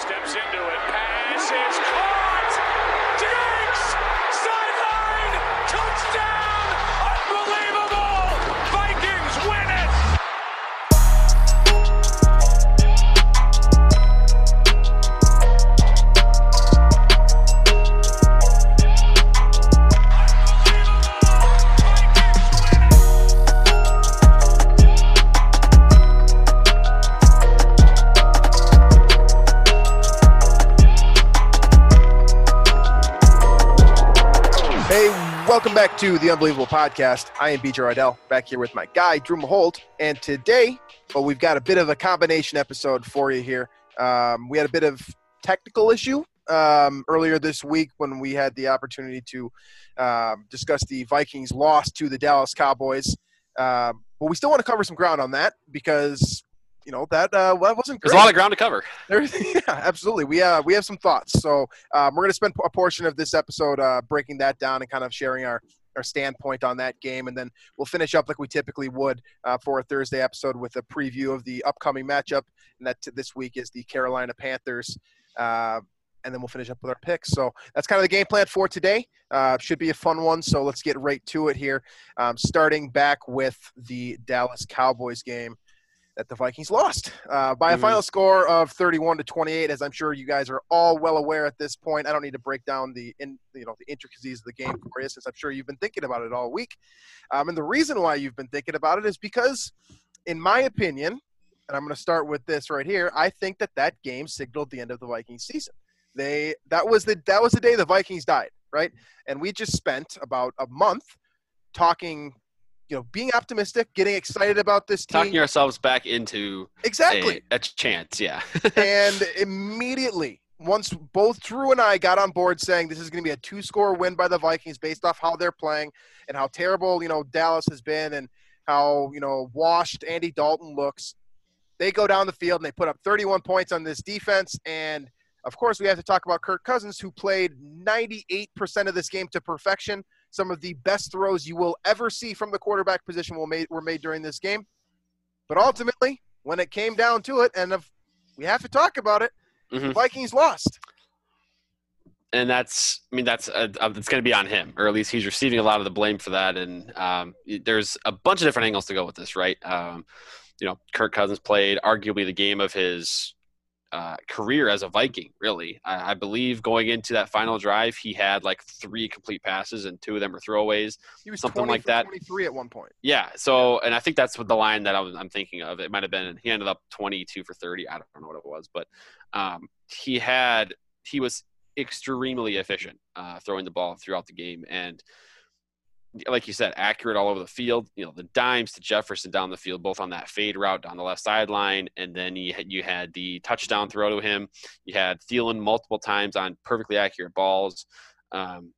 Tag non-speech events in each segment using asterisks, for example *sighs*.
steps into it. Pass is caught. Diggs! Sideline! Touchdown! Back to the Unbelievable Podcast. I am BJ Reidell, back here with my guy, Drew Mahowald. And today, well, we've got a bit of a combination episode for you here. Um, we had a bit of technical issue um, earlier this week when we had the opportunity to um, discuss the Vikings loss to the Dallas Cowboys. Um, but we still want to cover some ground on that because, you know, that, uh, well, that wasn't great. There's a lot of ground to cover. There, *laughs* yeah, absolutely. We uh, we have some thoughts. So um, we're going to spend a portion of this episode uh, breaking that down and kind of sharing our, our standpoint on that game, and then we'll finish up like we typically would uh, for a Thursday episode with a preview of the upcoming matchup, and that t- this week is the Carolina Panthers. Uh, and then we'll finish up with our picks. So that's kind of the game plan for today. Uh, should be a fun one. So let's get right to it here. Um, starting back with the Dallas Cowboys game that the Vikings lost uh, by a Mhm. final score of 31 to 28. As I'm sure you guys are all well aware at this point, I don't need to break down the in, you know the intricacies of the game for you, since I'm sure you've been thinking about it all week. Um, and the reason why you've been thinking about it is because, in my opinion, and I'm going to start with this right here, I think that that game signaled the end of the Vikings season. They that was the that was the day the Vikings died, right? And we just spent about a month talking. You know, being optimistic, getting excited about this team. Talking ourselves back into Exactly. a, a chance, yeah. *laughs* and immediately, once both Drew and I got on board saying this is going to be a two score win by the Vikings based off how they're playing and how terrible, you know, Dallas has been and how, you know, washed Andy Dalton looks, they go down the field and they put up 31 points on this defense. And of course, we have to talk about Kirk Cousins, who played 98% of this game to perfection. Some of the best throws you will ever see from the quarterback position were made, were made during this game. But ultimately, when it came down to it, and if we have to talk about it, the Mhm. Vikings lost. and that's i mean that's uh, uh, it's going to be on him or at least he's receiving a lot of the blame for that and um, there's a bunch of different angles to go with this right um, you know kirk cousins played arguably the game of his uh, career as a viking really. I, I believe going into that final drive he had like three complete passes and two of them were throwaways He was Something 20 like that. 23 at one point. yeah so and i think that's what the line that I was, i'm thinking of. It might have been he ended up 22 for 30 i don't know what it was but um, he had he was extremely efficient uh, throwing the ball throughout the game. And like you said accurate all over the field you know the dimes to jefferson down the field both on that fade route down the left sideline and then you had, you had the touchdown throw to him you had Thielen multiple times on perfectly accurate balls um,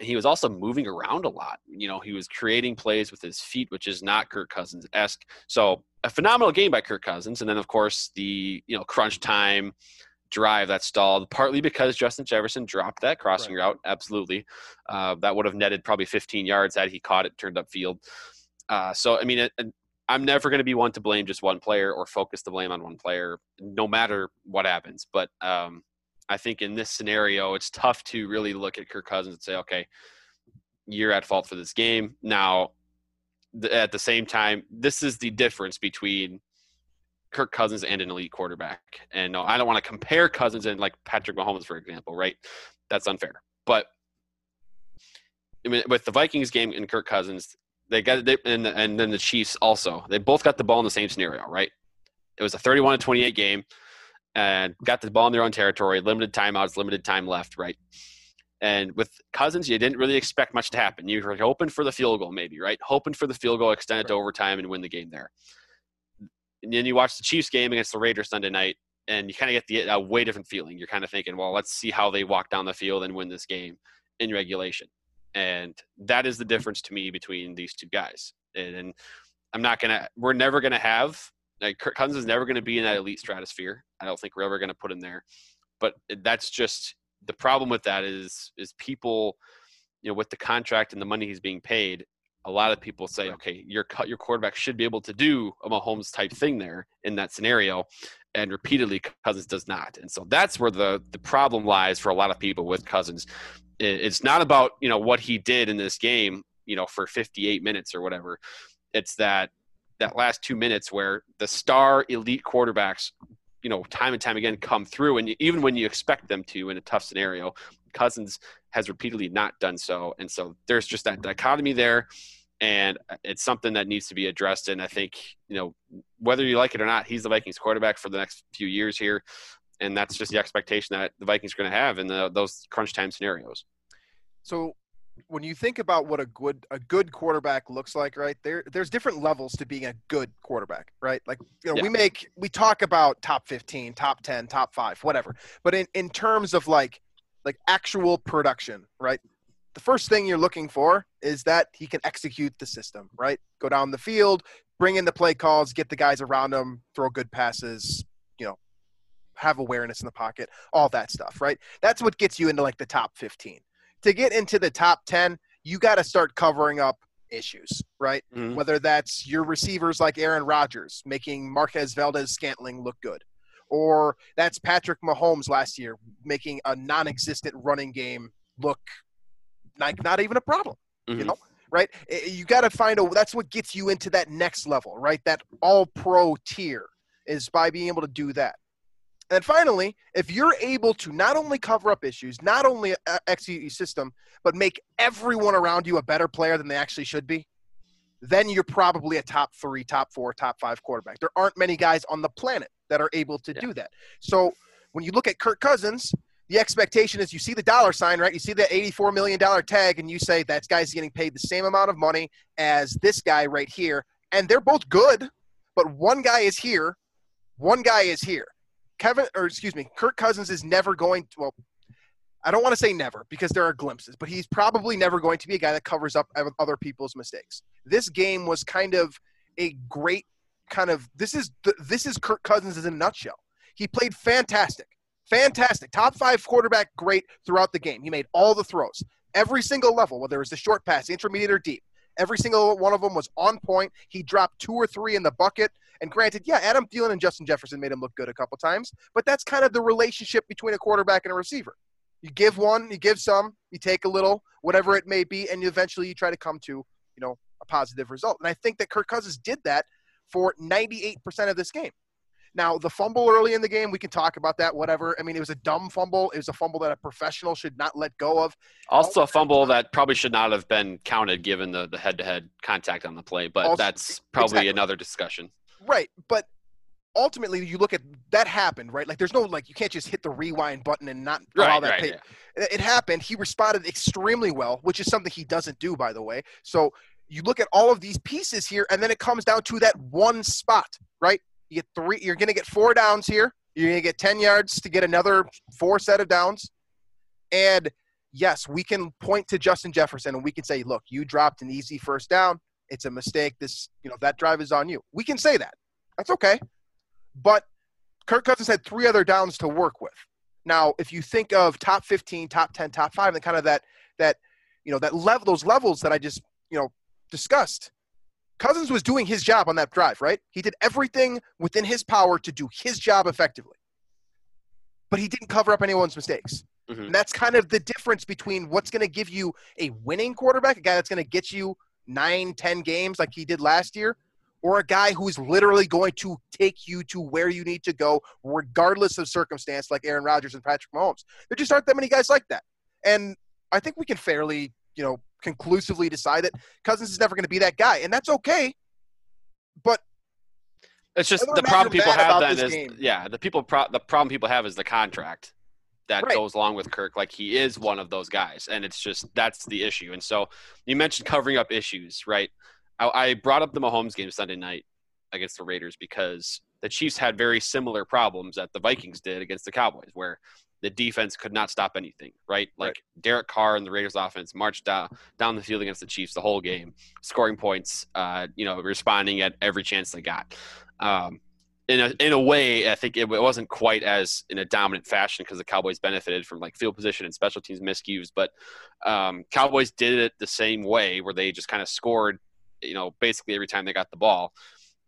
he was also moving around a lot. You know, he was creating plays with his feet, which is not Kirk Cousins esque. So a phenomenal game by Kirk Cousins, and then of course the you know crunch time drive that stalled, partly because Justin Jefferson dropped that crossing route. Absolutely, uh, that would have netted probably 15 yards had he caught it turned upfield. Uh, so I mean, it, and I'm never going to be one to blame just one player or focus the blame on one player, no matter what happens. But um, I think in this scenario, it's tough to really look at Kirk Cousins and say, okay, you're at fault for this game. Now, th- at the same time, this is the difference between Kirk Cousins and an elite quarterback. And no, I don't want to compare Cousins and like Patrick Mahomes, for example, right? That's unfair. But I mean, with the Vikings game and Kirk Cousins, they got they, and and then the Chiefs also. They both got the ball in the same scenario, right? It was a 31 to 28 game and got the ball in their own territory, limited timeouts, limited time left, right? And with Cousins, you didn't really expect much to happen. You were hoping for the field goal, maybe, right? Hoping for the field goal, extend it to overtime, and win the game there. And then you watch the Chiefs game against the Raiders Sunday night, and you kind of get the a way different feeling. You're kind of thinking, well, let's see how they walk down the field and win this game in regulation. And that is the difference to me between these two guys. And, and I'm not gonna. We're never gonna have like Kirk Cousins is never gonna be in that elite stratosphere. I don't think we're ever gonna put him there. But that's just the problem with that is is people, you know, with the contract and the money he's being paid, a lot of people say, okay, your your quarterback should be able to do a Mahomes type thing there in that scenario, and repeatedly Cousins does not. And so that's where the the problem lies for a lot of people with Cousins. It's not about you know what he did in this game, you know, for 58 minutes or whatever. It's that that last two minutes where the star elite quarterbacks, you know, time and time again come through, and even when you expect them to in a tough scenario, Cousins has repeatedly not done so, and so there's just that dichotomy there and uh, it's something that needs to be addressed. And I think you know whether you like it or not, he's the Vikings quarterback for the next few years here, and that's just the expectation that the Vikings are going to have in the, those crunch time scenarios. So when you think about what a good a good quarterback looks like, right there, there's different levels to being a good quarterback, right? Like you know, yeah. we make we talk about top 15, top 10, top five, whatever. But in in terms of like like actual production, right? The first thing you're looking for is that he can execute the system, right? Go down the field, bring in the play calls, get the guys around him, throw good passes, you know, have awareness in the pocket, all that stuff, right? That's what gets you into like the top 15. To get into the top 10, you got to start covering up issues, right? Mm-hmm. Whether that's your receivers like Aaron Rodgers making Marquez Valdes-Scantling look good, or that's Patrick Mahomes last year making a non existent running game look like not even a problem. Mm-hmm. You know, right? You got to find a. That's what gets you into that next level, right? That all pro tier is by being able to do that. And finally, if you're able to not only cover up issues, not only execute your system, but make everyone around you a better player than they actually should be, then you're probably a top three, top four, top five quarterback. There aren't many guys on the planet that are able to yeah. do that. So when you look at Kirk Cousins, the expectation is you see the dollar sign, right? You see the $84 million tag, and you say that guy's getting paid the same amount of money as this guy right here. And they're both good, but one guy is here, one guy is here. Kevin, or excuse me, Kirk Cousins is never going to, well, I don't want to say never because there are glimpses, but he's probably never going to be a guy that covers up other people's mistakes. This game was kind of a great kind of, this is, this is Kirk Cousins in a nutshell. He played fantastic Fantastic. Top five quarterback, great throughout the game. He made all the throws, every single level, whether it was the short pass, intermediate, or deep. Every single one of them was on point. He dropped two or three in the bucket. And granted, yeah, Adam Thielen and Justin Jefferson made him look good a couple times, but that's kind of the relationship between a quarterback and a receiver. You give one, you give some, you take a little, whatever it may be, and eventually you try to come to, you know, a positive result. And I think that Kirk Cousins did that for 98% of this game. Now, the fumble early in the game, we can talk about that, whatever. I mean, it was a dumb fumble. It was a fumble that a professional should not let go of. Also, a fumble that probably should not have been counted given the, the head-to-head contact on the play, but also, that's probably exactly. another discussion. Right, but ultimately you look at that happened, right? Like there's no like you can't just hit the rewind button and not right, allow that right. Yeah. It happened. He responded extremely well, which is something he doesn't do, by the way. So you look at all of these pieces here, and then it comes down to that one spot, right? You get three. You're going to get four downs here. You're going to get ten yards to get another four set of downs. And yes, we can point to Justin Jefferson and we can say, "Look, you dropped an easy first down. It's a mistake. This, you know, that drive is on you." We can say that. That's okay. But Kirk Cousins had three other downs to work with. Now, if you think of top 15, top 10, top 5 and kind of that that you know, that level those levels that I just, you know, discussed, Cousins was doing his job on that drive, right? He did everything within his power to do his job effectively. But he didn't cover up anyone's mistakes. Mm-hmm. And that's kind of the difference between what's going to give you a winning quarterback, a guy that's going to get you nine, ten games like he did last year, or a guy who's literally going to take you to where you need to go, regardless of circumstance, like Aaron Rodgers and Patrick Mahomes. There just aren't that many guys like that. And I think we can fairly, you know, conclusively decide that Cousins is never going to be that guy, and that's okay. But it's just the problem people have then is game. yeah, the people pro- the problem people have is the contract that right. goes along with Kirk. Like he is one of those guys, and it's just that's the issue. And so you mentioned covering up issues, right? I, I brought up the Mahomes game Sunday night against the Raiders because the Chiefs had very similar problems that the Vikings did against the Cowboys, where the defense could not stop anything, right? Like right. Derek Carr and the Raiders offense marched down down the field against the Chiefs the whole game, scoring points, uh, you know, responding at every chance they got. Um, in a, in a way, I think it, it wasn't quite as in a dominant fashion because the Cowboys benefited from like field position and special teams miscues, but um, Cowboys did it the same way where they just kind of scored, you know, basically every time they got the ball,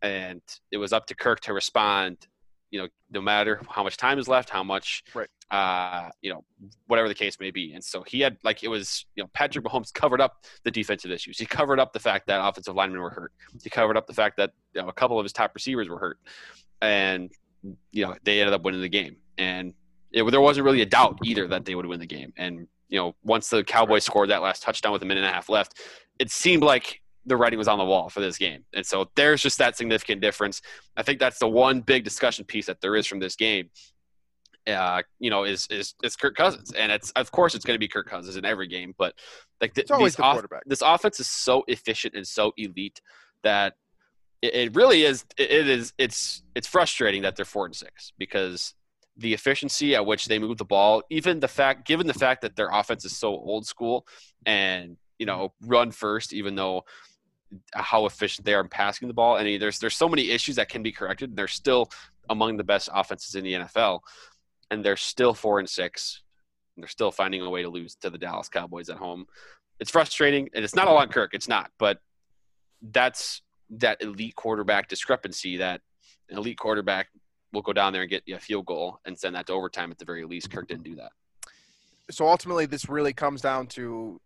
and it was up to Kirk to respond you know, no matter how much time is left, how much, Right. uh, you know, whatever the case may be. And so he had like it was, you know, Patrick Mahomes covered up the defensive issues. He covered up the fact that offensive linemen were hurt. He covered up the fact that you know, a couple of his top receivers were hurt, and you know they ended up winning the game. And it, there wasn't really a doubt either that they would win the game. And you know, once the Cowboys scored that last touchdown with a minute and a half left, it seemed like the writing was on the wall for this game. And so there's just that significant difference. I think that's the one big discussion piece that there is from this game. Uh, you know, is is is Kirk Cousins, and it's of course it's going to be Kirk Cousins in every game, but like the, It's always the off- quarterback. this offense is so efficient and so elite that it, it really is. It, it is. It's it's frustrating that they're four and six because the efficiency at which they move the ball, even the fact, given the fact that their offense is so old school and you know run first, even though how efficient they are in passing the ball, and there's there's so many issues that can be corrected. They're still among the best offenses in the NFL, and they're still four and six. And they're still finding a way to lose to the Dallas Cowboys at home. It's frustrating, and it's not all on Kirk. It's not, but that's that elite quarterback discrepancy. That an elite quarterback will go down there and get a field goal and send that to overtime at the very least. Kirk didn't do that. so ultimately this really comes down to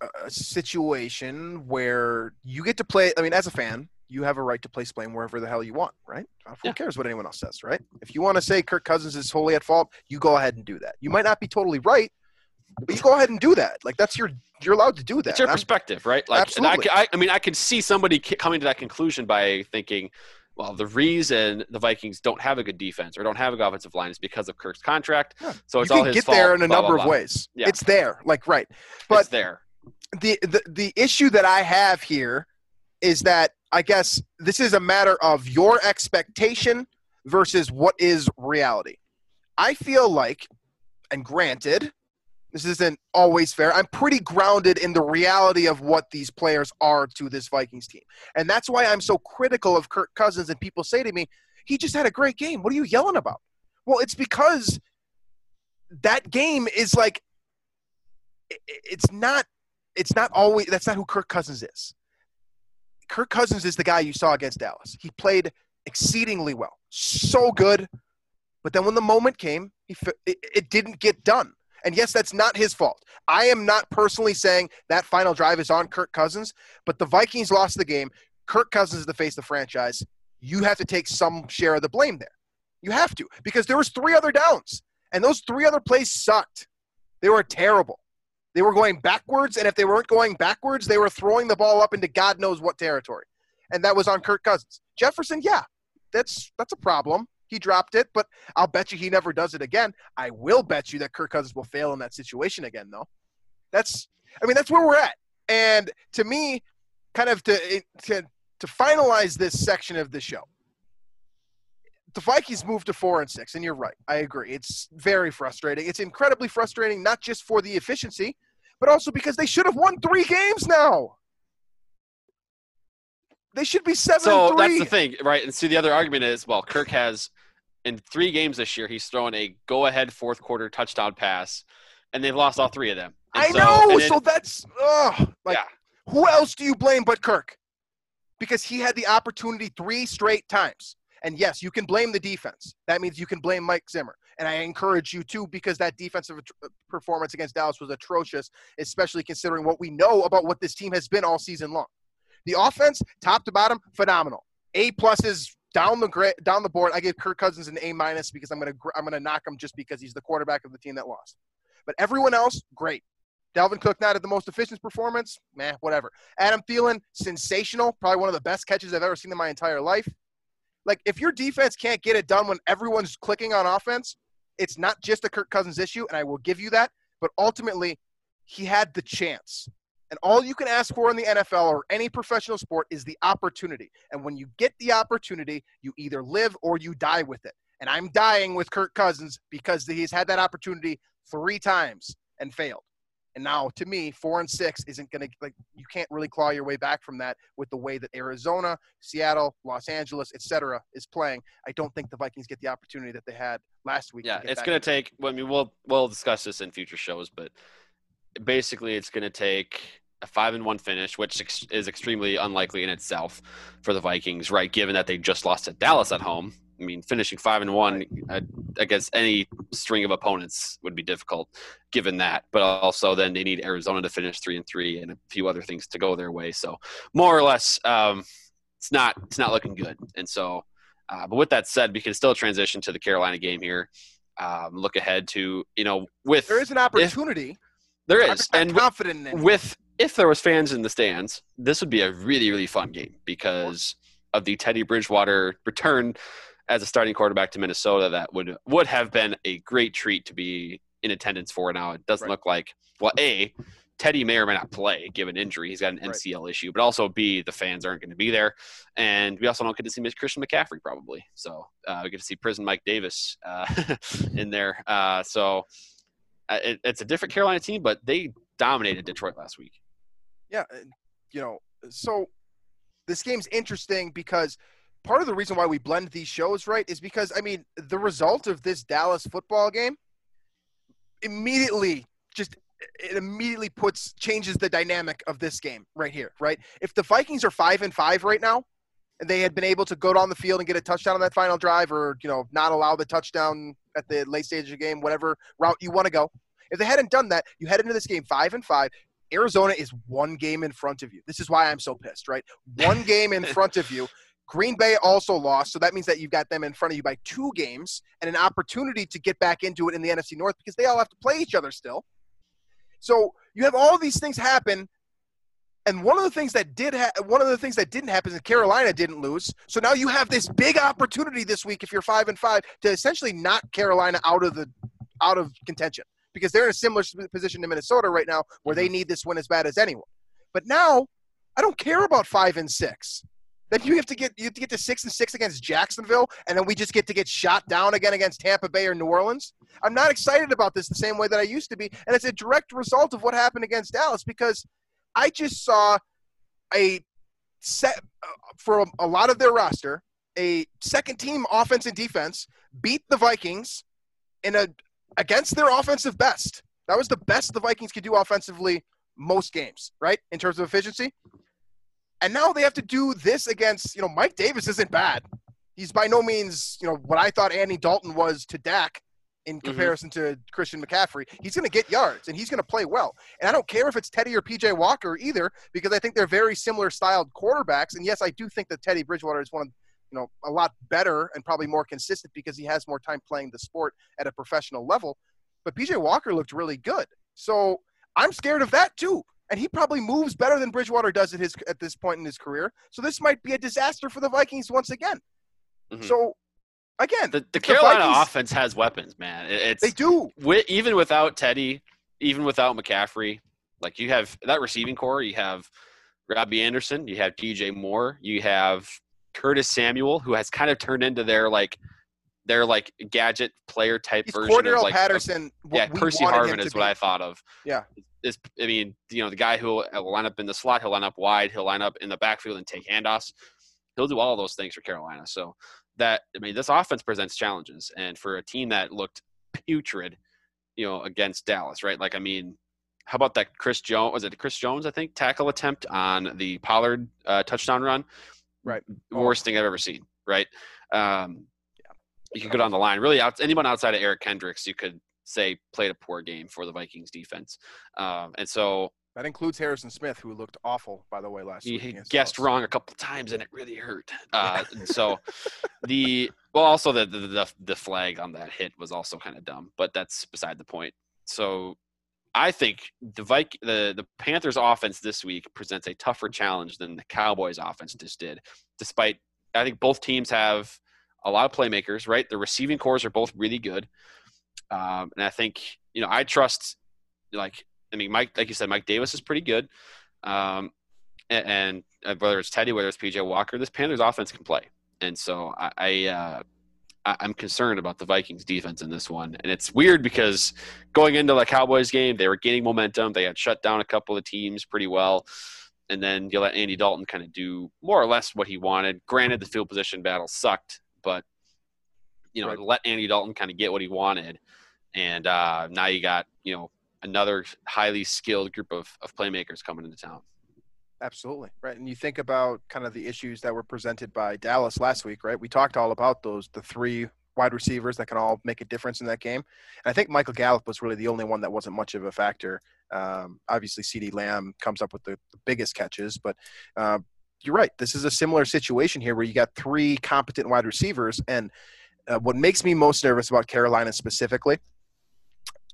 a- situation where you get to play i mean as a fan you have a right to place blame wherever the hell you want right Uh, who Yeah. cares what anyone else says right if you want to say kirk cousins is wholly at fault you go ahead and do that you might not be totally right but you go ahead and do that like that's your you're allowed to do that It's your I'm- perspective, right? Like, and I, I, I mean, I can see somebody coming to that conclusion by thinking, well, the reason the Vikings don't have a good defense or don't have a good offensive line is because of Kirk's contract. Yeah. So it's you all can his get fault. there in a blah, number blah, of blah. ways Yeah. it's there like right it's but- there. The, the the issue that I have here is that I guess this is a matter of your expectation versus what is reality. I feel like, and granted, this isn't always fair. I'm pretty grounded in the reality of what these players are to this Vikings team, and that's why I'm so critical of Kirk Cousins. And people say to me, "He just had a great game. What are you yelling about?" Well, it's because that game is like it's not it's not always that's not who Kirk Cousins is. Kirk Cousins is the guy you saw against Dallas. He played exceedingly well, so good, but then when the moment came, he it, it didn't get done. And yes, that's not his fault. I am not personally saying that final drive is on Kirk Cousins, but the Vikings lost the game. Kirk Cousins is the face of the franchise. You have to take some share of the blame there. You have to because there was three other downs, and those three other plays sucked. They were terrible. They were going backwards, and if they weren't going backwards, they were throwing the ball up into God knows what territory. And that was on Kirk Cousins. Jefferson, yeah, that's that's a problem. He dropped it, but I'll bet you he never does it again. I will bet you that Kirk Cousins will fail in that situation again, though. That's I mean, that's where we're at. And to me, kind of to to to finalize this section of the show, the Vikings moved to four and six, and you're right. I agree. It's very frustrating. It's incredibly frustrating, not just for the efficiency, but also because they should have won three games now. They should be seven So and three. that's the thing, right? And see, the other argument is, well, Kirk has in three games this year, he's thrown a go-ahead fourth quarter touchdown pass, and they've lost all three of them. And I so- know. then- so that's ugh, like Yeah. who else do you blame but Kirk? Because he had the opportunity three straight times. And yes, you can blame the defense. That means you can blame Mike Zimmer. And I encourage you to because that defensive uh, performance against Dallas was atrocious, especially considering what we know about what this team has been all season long. The offense, top to bottom, phenomenal. A pluses down the down the board. I give Kirk Cousins an A minus because I'm gonna I'm gonna knock him just because he's the quarterback of the team that lost. But everyone else, great. Dalvin Cook not at the most efficient performance, meh, whatever. Adam Thielen, sensational, probably one of the best catches I've ever seen in my entire life. Like if your defense can't get it done when everyone's clicking on offense, it's not just a Kirk Cousins issue, and I will give you that. But ultimately, he had the chance. And all you can ask for in the NFL or any professional sport is the opportunity. And when you get the opportunity, you either live or you die with it. And I'm dying with Kirk Cousins because he's had that opportunity three times and failed. And now, to me, four and six isn't going to like you can't really claw your way back from that with the way that Arizona, Seattle, Los Angeles, etc. is playing. I don't think the Vikings get the opportunity that they had last week. Yeah, it's going to to take. Well, I mean, we'll we'll discuss this in future shows, but basically, it's going to take a five and one finish, which is extremely unlikely in itself for the Vikings, right? Given that they just lost to Dallas at home, I mean, finishing five and one against any string of opponents would be difficult, given that. But also, then they need Arizona to finish three and three, and a few other things to go their way. So, more or less, um, it's not it's not looking good. And so, uh, but with that said, we can still transition to the Carolina game here. Um, look ahead to you know with There is an opportunity. if, there I'm and confident in it. with if there was fans in the stands, this would be a really really fun game because of the Teddy Bridgewater return as a starting quarterback to Minnesota. That would would have been a great treat to be in attendance for. Now it doesn't Right. look like well, a Teddy may or may not play given injury. He's got an Right. Issue, but also B the fans aren't going to be there, and we also don't get to see Christian McCaffrey probably. So uh, we get to see prison Mike Davis uh, *laughs* in there. Uh, so uh, it, it's a different Carolina team, but they dominated Detroit last week. Yeah, you know, so this game's interesting because part of the reason why we blend these shows, right, is because I mean the result of this Dallas football game immediately just it immediately puts changes the dynamic of this game right here, right? If the Vikings are five and five right now, and they had been able to go down the field and get a touchdown on that final drive, or you know, not allow the touchdown at the late stage of the game, whatever route you want to go. If they hadn't done that, you head into this game five and five. Arizona is one game in front of you. This is why I'm so pissed, right? One *laughs* game in front of you. Green Bay also lost, so that means that you've got them in front of you by two games and an opportunity to get back into it in the NFC North because they all have to play each other still. So you have all these things happen, and one of the things that did ha- one of the things that didn't happen is that Carolina didn't lose. So now you have this big opportunity this week if you're five and five to essentially knock Carolina out of the out of contention because they're in a similar position to Minnesota right now where they mm-hmm. need this win as bad as anyone. But now I don't care about five and six. Then you have to get you have to get to six and six against Jacksonville, and then we just get to get shot down again against Tampa Bay or New Orleans. I'm not excited about this the same way that I used to be, and it's a direct result of what happened against Dallas because I just saw a set uh, for a, a lot of their roster a second team offense and defense beat the Vikings in a against their offensive best. That was the best the Vikings could do offensively most games, right? In terms of efficiency. And now they have to do this against, you know, Mike Davis isn't bad. He's by no means, you know, what I thought Andy Dalton was to Dak in mm-hmm. comparison to Christian McCaffrey. He's going to get yards and he's going to play well. And I don't care if it's Teddy or PJ Walker either, because I think they're very similar styled quarterbacks. And yes, I do think that Teddy Bridgewater is one of, you know, a lot better and probably more consistent because he has more time playing the sport at a professional level. But PJ Walker looked really good. So I'm scared of that too. And he probably moves better than Bridgewater does at his at this point in his career. So this might be a disaster for the Vikings once again. Mhm. So again, The, the the Carolina Vikings- offense has weapons, man. It- It's they do. wi- even without Teddy, even without McCaffrey, like you have that receiving core. You have Robbie Anderson, you have DJ Moore, you have Curtis Samuel, who has kind of turned into their like their like gadget player type He's version Cordarrelle of like Patterson. yeah, Percy Harvin is what I thought of. Yeah. Is I mean, you know, the guy who will line up in the slot, he'll line up wide, he'll line up in the backfield and take handoffs. He'll do all those things for Carolina. So that I mean, this offense presents challenges, and for a team that looked putrid, you know, against Dallas, right? Like, I mean, how about that Chris Jones? Was it Chris Jones? I think tackle attempt on the Pollard uh, touchdown run. Right. Worst thing I've ever seen. Right. Um, you could go down the line. Really, out, anyone outside of Eric Kendricks, you could say played a poor game for the Vikings defense. Um, and so That includes Harrison Smith, who looked awful, by the way, last he week. he guessed Dallas. wrong a couple times, and it really hurt. Uh, *laughs* so the well, also the, the the the flag on that hit was also kind of dumb, but that's beside the point. So I think the Vik the the Panthers offense this week presents a tougher challenge than the Cowboys offense just did. Despite I think both teams have a lot of playmakers, right? The receiving cores are both really good, um, and I think you know I trust like I mean Mike, like you said, Mike Davis is pretty good, um, and, and uh, whether it's Teddy, whether it's PJ Walker, this Panthers offense can play, and so I. I uh, I'm concerned about the Vikings defense in this one. And it's weird because going into the Cowboys game, they were gaining momentum. They had shut down a couple of teams pretty well. And then you let Andy Dalton kind of do more or less what he wanted. Granted, the field position battle sucked, but you know, Right. let Andy Dalton kind of get what he wanted. And uh, now you got, you know, another highly skilled group of, of playmakers coming into town. Absolutely right, and you think about kind of the issues that were presented by Dallas last week, right? We talked all about those the three wide receivers that can all make a difference in that game. And I think Michael Gallup was really the only one that wasn't much of a factor. Um, obviously, CeeDee Lamb comes up with the, the biggest catches, but uh, you're right. This is a similar situation here where you got three competent wide receivers, and uh, what makes me most nervous about Carolina specifically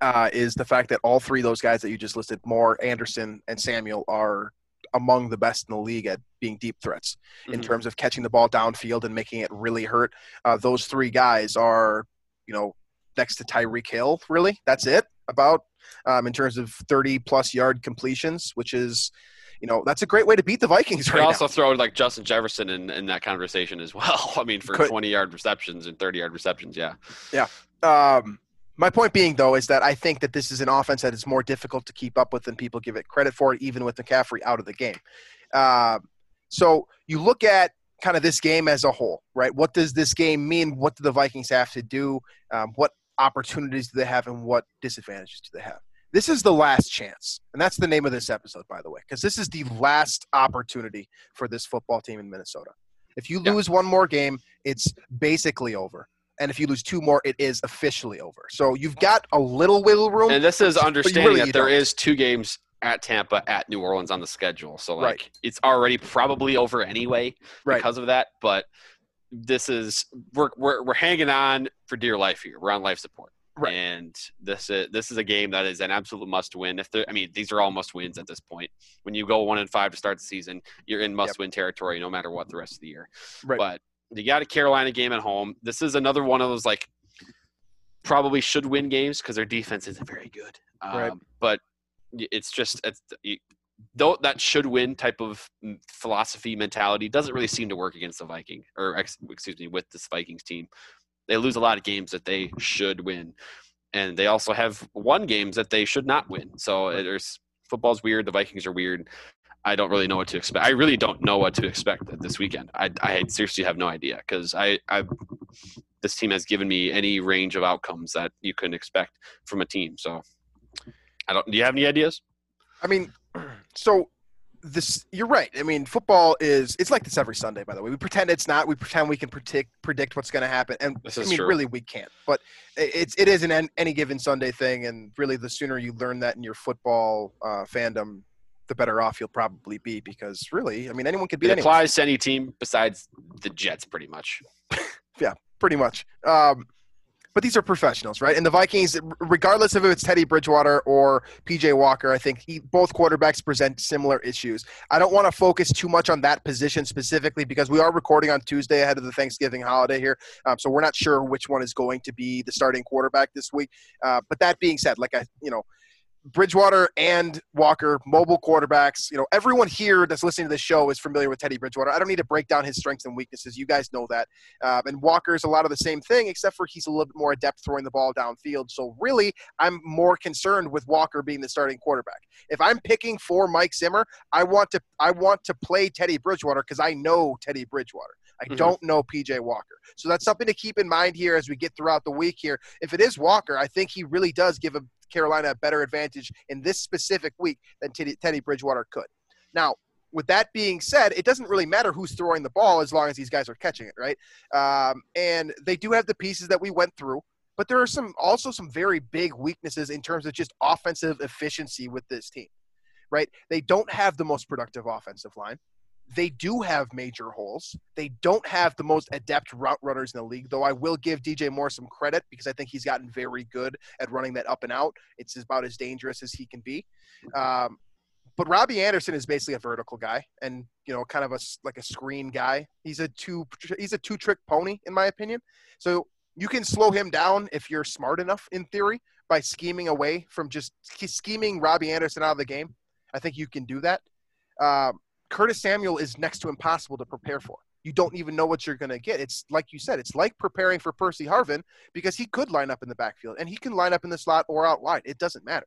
uh, is the fact that all three of those guys that you just listed, Moore, Anderson, and Samuel, are among the best in the league at being deep threats in Mhm. terms of catching the ball downfield and making it really hurt. Uh, those three guys are, you know, next to Tyreek Hill. Really, that's it. About um, in terms of 30 plus yard completions, which is, you know, that's a great way to beat the Vikings right also now. throw like Justin Jefferson in, in that conversation as *laughs* well. I mean, for Could. 20 yard receptions and 30 yard receptions, yeah. Yeah. Um, my point being, though, is that I think that this is an offense that is more difficult to keep up with than people give it credit for, even with McCaffrey out of the game. Um, so you look at kind of this game as a whole, right? What does this game mean? What do the Vikings have to do? Um, what opportunities do they have, and what disadvantages do they have? This is the last chance, and that's the name of this episode, by the way, because this is the last opportunity for this football team in Minnesota. If you Yeah. lose one more game, it's basically over and if you lose two more, it is officially over. So you've got a little wiggle room. And this is understanding really that there don't. is two games at Tampa, at New Orleans on the schedule. So like Right. it's already probably over anyway Right. because of that. But this is we're we're we're hanging on for dear life here. We're on life support. Right. And this is this is a game that is an absolute must win. If there, I mean, these are all must wins at this point. When you go one and five to start the season, you're in must win territory no matter what the rest of the year. Right. But you got a Carolina game at home. This is another one of those like probably should win games because their defense isn't very good. Um, Right. But it's just it's you, though that should win type of philosophy mentality doesn't really seem to work against the Viking or excuse me with this Vikings team. They lose a lot of games that they should win, and they also have won games that they should not win. So uh, there's football's weird. The Vikings are weird. I don't really know what to expect. I really don't know what to expect this weekend. I, I seriously have no idea because I, I this team has given me any range of outcomes that you couldn't expect from a team. So I don't. Do you have any ideas? I mean, *clears throat* so this you're right. I mean, football is it's like this every Sunday. By the way, we pretend it's not. We pretend we can predict predict what's going to happen, and I mean, true. really, we can't. But it's it is an an- any given Sunday thing, and really, the sooner you learn that in your football uh, fandom, the better off you'll probably be. Because really, I mean, anyone could be It anyone. applies to any team besides the Jets, pretty much. Yeah, pretty much. Um, but these are professionals, right? And the Vikings, regardless of if it's Teddy Bridgewater or PJ Walker, I think he, both quarterbacks present similar issues. I don't want to focus too much on that position specifically because we are recording on Tuesday ahead of the Thanksgiving holiday here, um, so we're not sure which one is going to be the starting quarterback this week. Uh, but that being said, like I, you know. Bridgewater and Walker, mobile quarterbacks. You know, everyone here that's listening to this show is familiar with Teddy Bridgewater. I don't need to break down his strengths and weaknesses. You guys know that. Um, and Walker's a lot of the same thing, except for he's a little bit more adept throwing the ball downfield. So really, I'm more concerned with Walker being the starting quarterback. If I'm picking for Mike Zimmer, I want to I want to play Teddy Bridgewater because I know Teddy Bridgewater. I Mhm. don't know PJ Walker. So that's something to keep in mind here as we get throughout the week here. If it is Walker, I think he really does give a Carolina a better advantage in this specific week than Teddy, Bridgewater could. Now, with that being said, it doesn't really matter who's throwing the ball as long as these guys are catching it, right? Um, and they do have the pieces that we went through, but there are some also some very big weaknesses in terms of just offensive efficiency with this team, right? They don't have the most productive offensive line. They do have major holes. They don't have the most adept route runners in the league, though I will give DJ Moore some credit because I think he's gotten very good at running that up and out. It's about as dangerous as he can be. Um, but Robbie Anderson is basically a vertical guy, and you know, kind of a like a screen guy. He's a two he's a two trick pony in my opinion. So you can slow him down if you're smart enough, in theory, by scheming away from just scheming Robbie Anderson out of the game. I think you can do that. Um, Curtis Samuel is next to impossible to prepare for. You don't even know what you're going to get. It's like you said, it's like preparing for Percy Harvin because he could line up in the backfield and he can line up in the slot or out wide. It doesn't matter.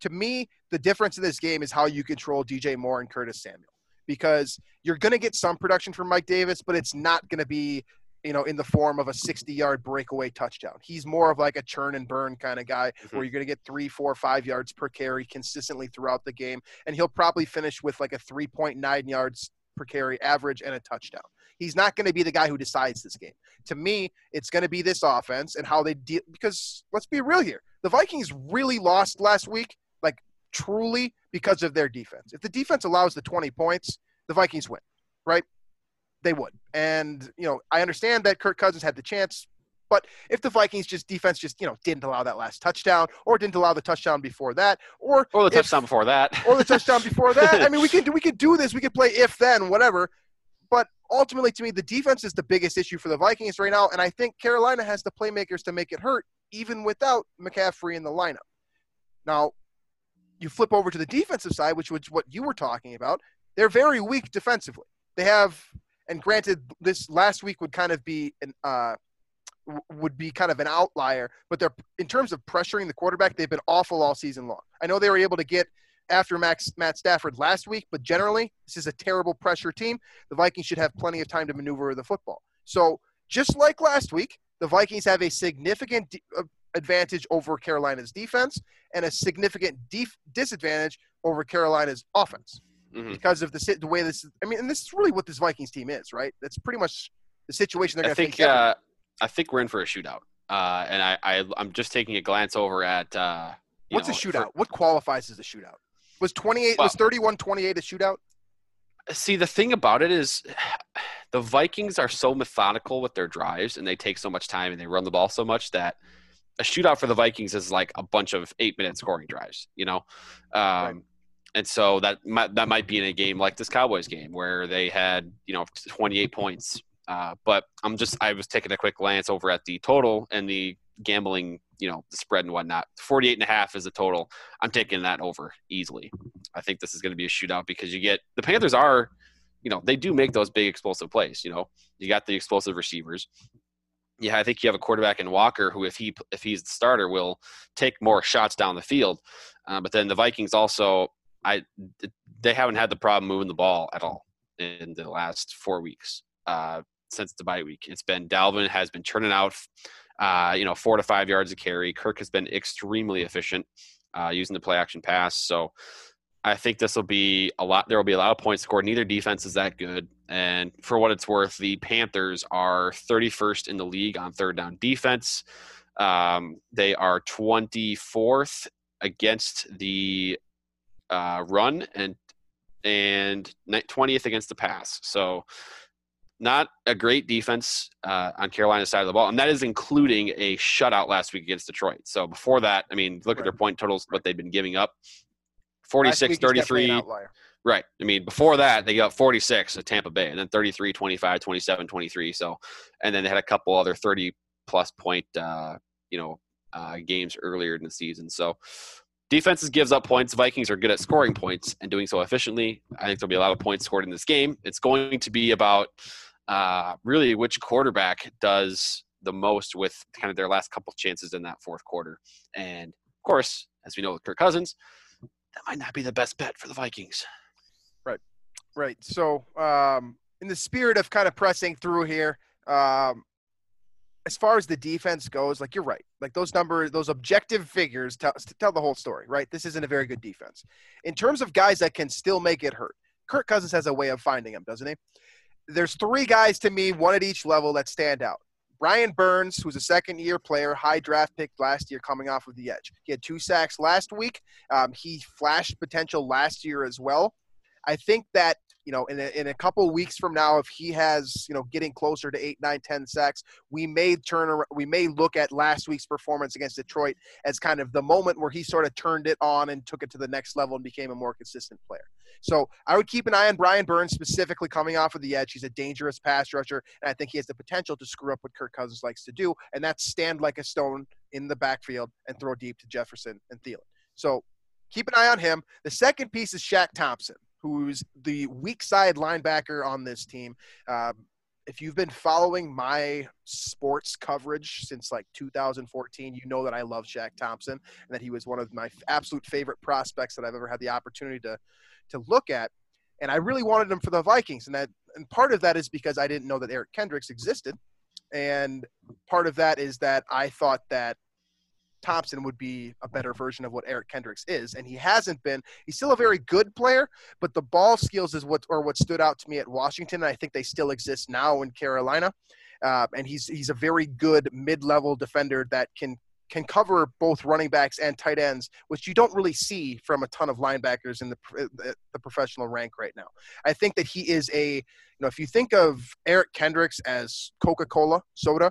To me, the difference in this game is how you control DJ Moore and Curtis Samuel because you're going to get some production from Mike Davis, but it's not going to be you know, in the form of a 60 yard breakaway touchdown. He's more of like a churn and burn kind of guy Mm-hmm. where you're going to get three, four, five yards per carry consistently throughout the game. And he'll probably finish with like a 3.9 yards per carry average and a touchdown. He's not going to be the guy who decides this game. To me, it's going to be this offense and how they deal. Because let's be real here the Vikings really lost last week, like truly because of their defense. If the defense allows the 20 points, the Vikings win, right? They would. And, you know, I understand that Kirk Cousins had the chance, but if the Vikings just defense just, you know, didn't allow that last touchdown or didn't allow the touchdown before that or Or the if- touchdown before that. or the touchdown before that. I mean, we *laughs* could we could do this. We could play if then whatever. But ultimately, to me, the defense is the biggest issue for the Vikings right now, and I think Carolina has the playmakers to make it hurt, even without McCaffrey in the lineup. Now, you flip over to the defensive side, which was what you were talking about. They're very weak defensively. They have, and granted, this last week would kind of be an uh, would be kind of an outlier, but they're in terms of pressuring the quarterback, they've been awful all season long. I know they were able to get after Max Matt Stafford last week, but generally, this is a terrible pressure team. The Vikings should have plenty of time to maneuver the football. So, just like last week, the Vikings have a significant de- uh, advantage over Carolina's defense and a significant def- disadvantage over Carolina's offense Mhm. because of the the way this. I mean, and this is really what this Vikings team is, right? That's pretty much the situation they're going to think face. uh, I think we're in for a shootout. Uh, and I, I I'm just taking a glance over at uh, What's know, a for- shootout? what qualifies as a shootout? Was 28 was 31-28 a shootout? See, the thing about it is, *sighs* the Vikings are so methodical with their drives, and they take so much time, and they run the ball so much that a shootout for the Vikings is like a bunch of eight-minute scoring drives. You know, um, and so that might, that might be in a game like this Cowboys game where they had you know 28 points. Uh, but I'm just I was taking a quick glance over at the total and the gambling, you know, the spread and whatnot. 48 and a half is the total. I'm taking that over easily. I think this is going to be a shootout because you get the Panthers are, you know, they do make those big explosive plays. You know, you got the explosive receivers. Yeah, I think you have a quarterback in Walker who, if he if he's the starter, will take more shots down the field. Uh, but then the Vikings also, I they haven't had the problem moving the ball at all in the last four weeks uh, since the bye week. It's been Dalvin has been churning out, uh, you know, four to five yards a carry. Kirk has been extremely efficient uh, using the play action pass. So I think this will be a lot. There will be a lot of points scored. Neither defense is that good. And for what it's worth, the Panthers are 31st in the league on third down defense. Um, they are 24th against the uh, run and and 20th against the pass. So not a great defense uh, on Carolina's side of the ball, and that is including a shutout last week against Detroit. So before that, I mean, look at their point totals, what they've been giving up. Last 46 week is definitely an 33 right i mean before that they got 46 at tampa bay and then 33 25 27 23 so and then they had a couple other 30 plus point uh you know uh games earlier in the season so defenses gives up points. Vikings are good at scoring points and doing so efficiently. I think there'll be a lot of points scored in this game. It's going to be about uh really which quarterback does the most with kind of their last couple chances in that fourth quarter. And of course as we know with kirk cousins that might not be the best bet for the vikings. Right. Right. So, um, in the spirit of kind of pressing through here, um, as far as the defense goes, like you're right. Like those numbers, those objective figures tell, tell the whole story, right? This isn't a very good defense. In terms of guys that can still make it hurt, Kirk Cousins has a way of finding them, doesn't he? There's three guys to me, one at each level, that stand out. Brian Burns, who's a second year player, high draft pick last year coming off of the edge. He had two sacks last week. Um, he flashed potential last year as well. I think that you know in a, in a couple weeks from now, if he has you know getting closer to eight, nine, ten sacks, we may turn ar- we may look at last week's performance against Detroit as kind of the moment where he sort of turned it on and took it to the next level and became a more consistent player. So I would keep an eye on Brian Burns specifically coming off of the edge. He's a dangerous pass rusher, and I think he has the potential to screw up what Kirk Cousins likes to do, and that's stand like a stone in the backfield and throw deep to Jefferson and Thielen. So keep an eye on him. The second piece is Shaq Thompson, who's the weak side linebacker on this team. Um, if you've been following my sports coverage since like 2014, you know that I love Shaq Thompson and that he was one of my absolute favorite prospects that I've ever had the opportunity to to look at. And I really wanted him for the Vikings, and that and part of that is because I didn't know that Eric Kendricks existed. And part of that is that I thought that Thompson would be a better version of what Eric Kendricks is, and he hasn't been. He's still a very good player, but the ball skills is what or what stood out to me at Washington, and I think they still exist now in Carolina. Uh, and he's he's a very good mid-level defender that can can cover both running backs and tight ends, which you don't really see from a ton of linebackers in the the professional rank right now. I think that he is a you know if you think of Eric Kendricks as Coca-Cola soda,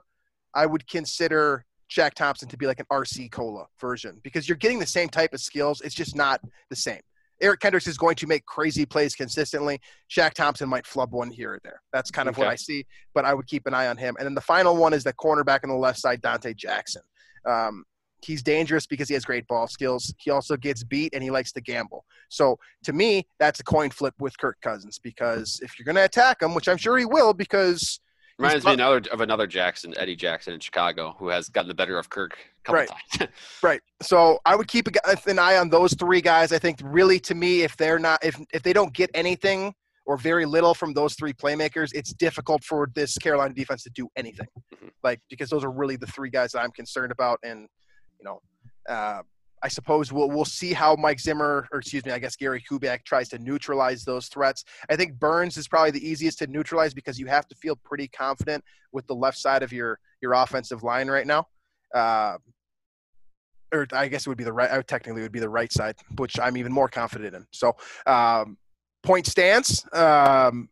I would consider Shaq Thompson to be like an RC Cola version because you're getting the same type of skills. It's just not the same. Eric Kendricks is going to make crazy plays consistently. Shaq Thompson might flub one here or there. That's kind of okay. what I see, but I would keep an eye on him. And then the final one is the cornerback on the left side, Donte Jackson. Um, he's dangerous because he has great ball skills. He also gets beat and he likes to gamble. So to me, that's a coin flip with Kirk Cousins because if you're going to attack him, which I'm sure he will, because Reminds me another of another Jackson, Eddie Jackson in Chicago, who has gotten the better of Kirk a couple right. times. *laughs* right. So I would keep an eye on those three guys. I think really to me, if they're not, if if they don't get anything or very little from those three playmakers, it's difficult for this Carolina defense to do anything. Mm-hmm. Like because those are really the three guys that I'm concerned about, and you know, uh, I suppose we'll we'll see how Mike Zimmer, or excuse me, I guess Gary Kubiak tries to neutralize those threats. I think Burns is probably the easiest to neutralize because you have to feel pretty confident with the left side of your your offensive line right now. Uh, or I guess it would be the right. I technically would be the right side, which I'm even more confident in. So, um, point stance. Um,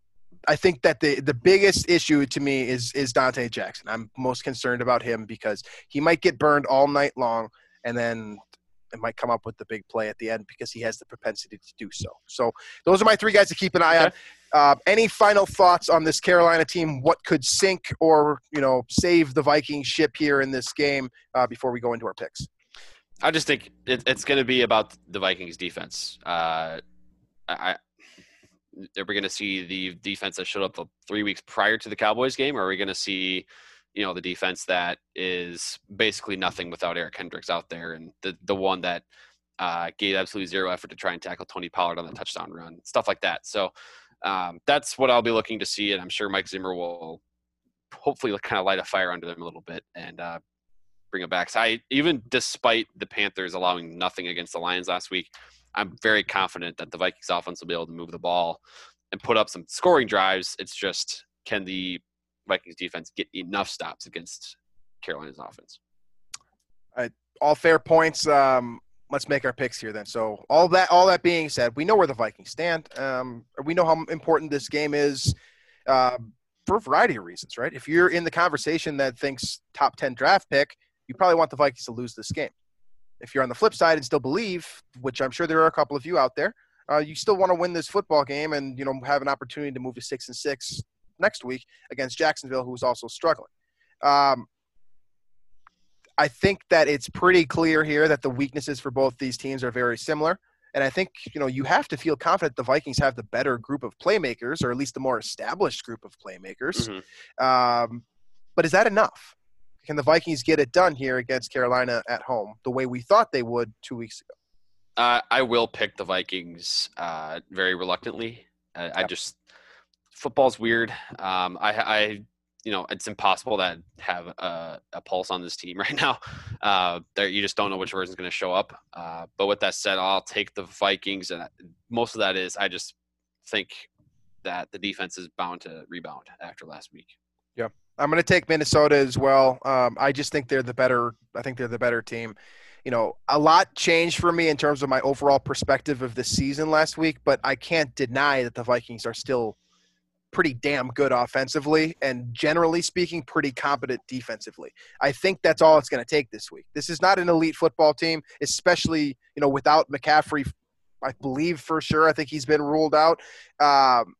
I think that the the biggest issue to me is is Donte Jackson. I'm most concerned about him because he might get burned all night long, and then and might come up with the big play at the end because he has the propensity to do so. So those are my three guys to keep an eye okay. on. Uh, any final thoughts on this Carolina team? What could sink or you know save the Viking ship here in this game uh, before we go into our picks? I just think it, it's going to be about the Vikings defense. Uh, I, are we going to see the defense that showed up the three weeks prior to the Cowboys game, or are we going to see you know the defense that is basically nothing without Eric Kendricks out there, and the the one that uh, gave absolutely zero effort to try and tackle Tony Pollard on the touchdown run, stuff like that. So um, that's what I'll be looking to see, and I'm sure Mike Zimmer will hopefully kind of light a fire under them a little bit and uh, bring it back. So I even despite the Panthers allowing nothing against the Lions last week, I'm very confident that the Vikings offense will be able to move the ball and put up some scoring drives. It's just can the Vikings defense get enough stops against Carolina's offense. All, fair points. Um, let's make our picks here then. So all that all that being said, we know where the Vikings stand. Um, we know how important this game is uh, for a variety of reasons, right? If you're in the conversation that thinks top ten draft pick, you probably want the Vikings to lose this game. If you're on the flip side and still believe, which I'm sure there are a couple of you out there, uh, you still want to win this football game and you know have an opportunity to move to six and six next week against Jacksonville, who's also struggling. Um, I think that it's pretty clear here that the weaknesses for both these teams are very similar. And I think, you know, you have to feel confident the Vikings have the better group of playmakers, or at least the more established group of playmakers. Mm-hmm. Um, but is that enough? Can the Vikings get it done here against Carolina at home the way we thought they would two weeks ago? Uh, I will pick the Vikings uh, very reluctantly. I, I just football's weird. Um, I, I, you know, it's impossible to have a, a pulse on this team *laughs* right now. Uh, you just don't know which version is going to show up. Uh, but with that said, I'll take the Vikings, and most of that is I just think that the defense is bound to rebound after last week. Yeah, I'm going to take Minnesota as well. Um, I just think they're the better. I think they're the better team you know, a lot changed for me in terms of my overall perspective of the season last week, but I can't deny that the Vikings are still pretty damn good offensively and generally speaking pretty competent defensively. I think that's all it's going to take this week. This is not an elite football team, especially, you know, without McCaffrey I believe for sure. I think he's been ruled out. Um,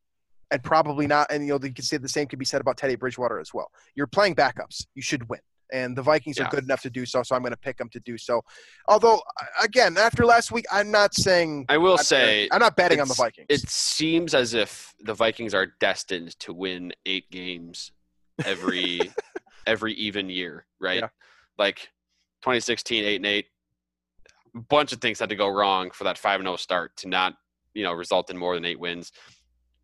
and probably not and you know you can say the same could be said about Teddy Bridgewater as well. You're playing backups. You should win and the Vikings yeah. are good enough to do so. So I'm going to pick them to do so. Although, again, after last week, I'm not saying. I will I'm, say I'm not betting on the Vikings. It seems as if the Vikings are destined to win eight games every *laughs* every even year, right? Yeah. Like 2016, eight and eight. A bunch of things had to go wrong for that five and zero start to not, you know, result in more than eight wins.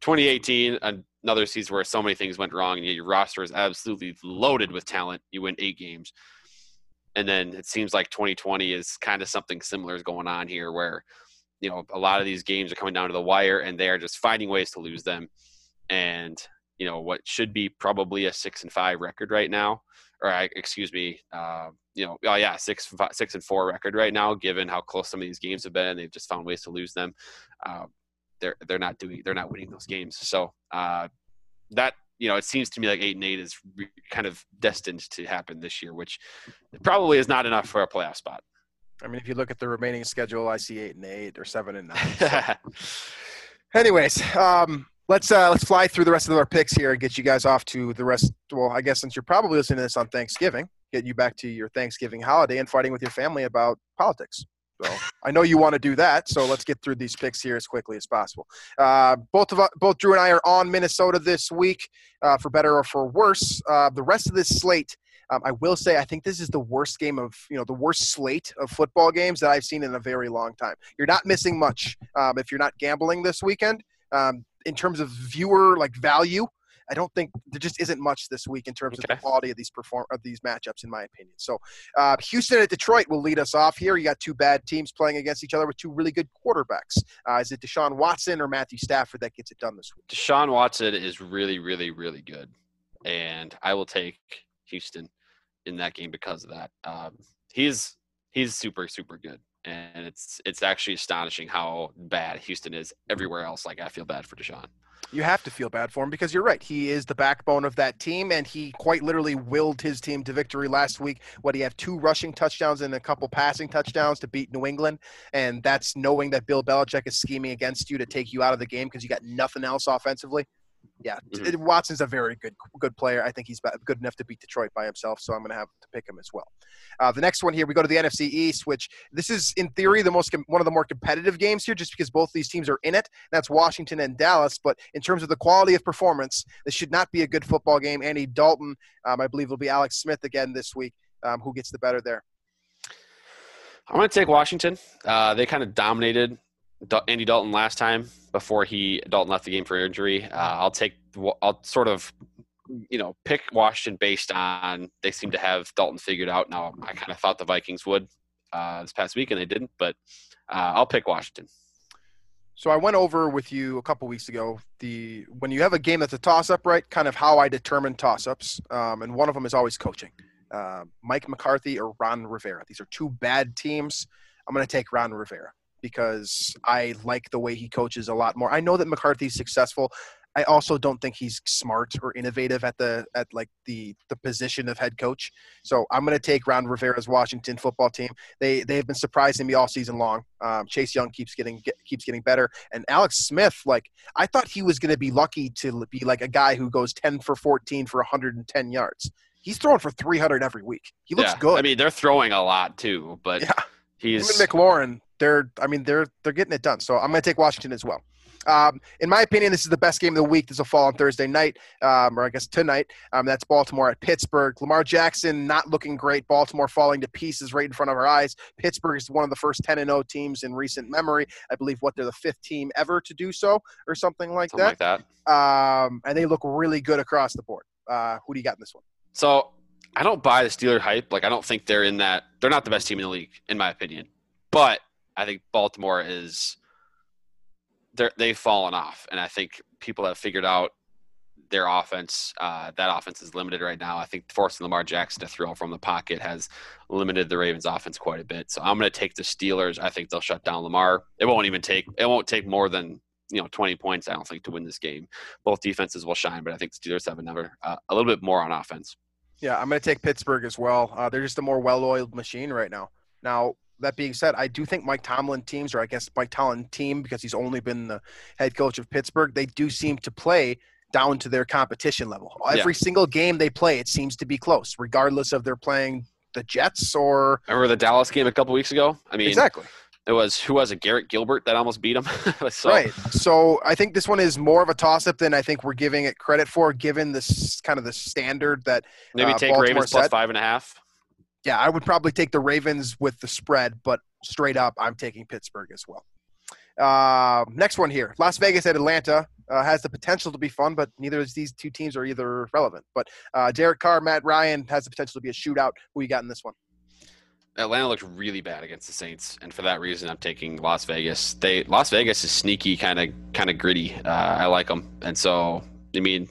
2018, another season where so many things went wrong, and your roster is absolutely loaded with talent. You win eight games, and then it seems like 2020 is kind of something similar is going on here, where you know a lot of these games are coming down to the wire, and they are just finding ways to lose them. And you know what should be probably a six and five record right now, or excuse me, uh, you know, oh yeah, six five, six and four record right now. Given how close some of these games have been, they've just found ways to lose them. Uh, they're they're not doing they're not winning those games. So uh, that you know it seems to me like eight and eight is re- kind of destined to happen this year, which probably is not enough for a playoff spot. I mean, if you look at the remaining schedule, I see eight and eight or seven and nine. So. *laughs* Anyways, um, let's uh, let's fly through the rest of our picks here and get you guys off to the rest. Well, I guess since you're probably listening to this on Thanksgiving, get you back to your Thanksgiving holiday and fighting with your family about politics. So I know you want to do that. So let's get through these picks here as quickly as possible. Uh, both of both Drew and I are on Minnesota this week, uh, for better or for worse. Uh, the rest of this slate, um, I will say, I think this is the worst game of you know the worst slate of football games that I've seen in a very long time. You're not missing much um, if you're not gambling this weekend. Um, in terms of viewer like value, I don't think there just isn't much this week in terms okay. of the quality of these perform of these matchups, in my opinion. So, uh, Houston at Detroit will lead us off here. You got two bad teams playing against each other with two really good quarterbacks. Uh, is it Deshaun Watson or Matthew Stafford that gets it done this week? Deshaun Watson is really, really, really good, and I will take Houston in that game because of that. Um, he's he's super, super good and it's it's actually astonishing how bad Houston is everywhere else. Like I feel bad for Deshaun you have to feel bad for him because you're right. He is the backbone of that team, and he quite literally willed his team to victory last week. What he have two rushing touchdowns and a couple passing touchdowns to beat New England, and that's knowing that Bill Belichick is scheming against you to take you out of the game because you got nothing else offensively yeah, mm-hmm. Watson's a very good good player. I think he's good enough to beat Detroit by himself, so I'm going to have to pick him as well. Uh, the next one here, we go to the NFC East, which this is in theory the most one of the more competitive games here, just because both these teams are in it. That's Washington and Dallas. But in terms of the quality of performance, this should not be a good football game. Andy Dalton, um, I believe, will be Alex Smith again this week. Um, who gets the better there? I'm going to take Washington. Uh, they kind of dominated Andy Dalton last time before he Dalton left the game for injury. Uh, I'll take I'll sort of you know pick Washington based on they seem to have Dalton figured out. Now I kind of thought the Vikings would uh, this past week and they didn't, but uh, I'll pick Washington. So I went over with you a couple weeks ago the when you have a game that's a toss up, right? Kind of how I determine toss ups, um, and one of them is always coaching. Uh, Mike McCarthy or Ron Rivera. These are two bad teams. I'm going to take Ron Rivera because I like the way he coaches a lot more. I know that McCarthy's successful. I also don't think he's smart or innovative at the at like the the position of head coach. So I'm going to take Ron Rivera's Washington football team. They they have been surprising me all season long. Um, Chase Young keeps getting get, keeps getting better, and Alex Smith. Like I thought he was going to be lucky to be like a guy who goes 10 for 14 for 110 yards. He's throwing for 300 every week. He looks yeah. good. I mean, they're throwing a lot too, but yeah. he's Even McLaurin they're I mean they're they're getting it done. So I'm going to take Washington as well. Um, in my opinion, this is the best game of the week. This will fall on Thursday night, um, or I guess tonight. Um, that's Baltimore at Pittsburgh. Lamar Jackson not looking great. Baltimore falling to pieces right in front of our eyes. Pittsburgh is one of the first 10 and 0 teams in recent memory. I believe what they're the fifth team ever to do so, or something like something that. Like that. Um, and they look really good across the board. Uh, who do you got in this one? So I don't buy the Steeler hype. Like I don't think they're in that. They're not the best team in the league, in my opinion. But I think Baltimore is they they've fallen off, and I think people have figured out their offense. Uh, that offense is limited right now. I think forcing Lamar Jackson to throw from the pocket has limited the Ravens' offense quite a bit. So I'm going to take the Steelers. I think they'll shut down Lamar. It won't even take. It won't take more than you know 20 points. I don't think to win this game. Both defenses will shine, but I think the Steelers have another uh, a little bit more on offense. Yeah, I'm going to take Pittsburgh as well. Uh, they're just a more well-oiled machine right now. Now, that being said, I do think Mike Tomlin teams, or I guess Mike Tomlin team, because he's only been the head coach of Pittsburgh, they do seem to play down to their competition level. Every yeah. single game they play, it seems to be close, regardless of they're playing the Jets or. Remember the Dallas game a couple weeks ago? I mean, exactly. It was who was it? Garrett Gilbert that almost beat him. *laughs* so. Right. So I think this one is more of a toss-up than I think we're giving it credit for, given this kind of the standard that maybe uh, take Baltimore Ravens plus five and a half yeah, I would probably take the Ravens with the spread, but straight up, I'm taking Pittsburgh as well. Uh, next one here Las Vegas at Atlanta. uh, has the potential to be fun, but neither of these two teams are either relevant. But uh, Derek Carr, Matt Ryan has the potential to be a shootout. Who you got in this one? Atlanta looked really bad against the Saints, and for that reason, I'm taking Las Vegas. They Las Vegas is sneaky, kind of kind of gritty. Uh, I like them, and so I mean,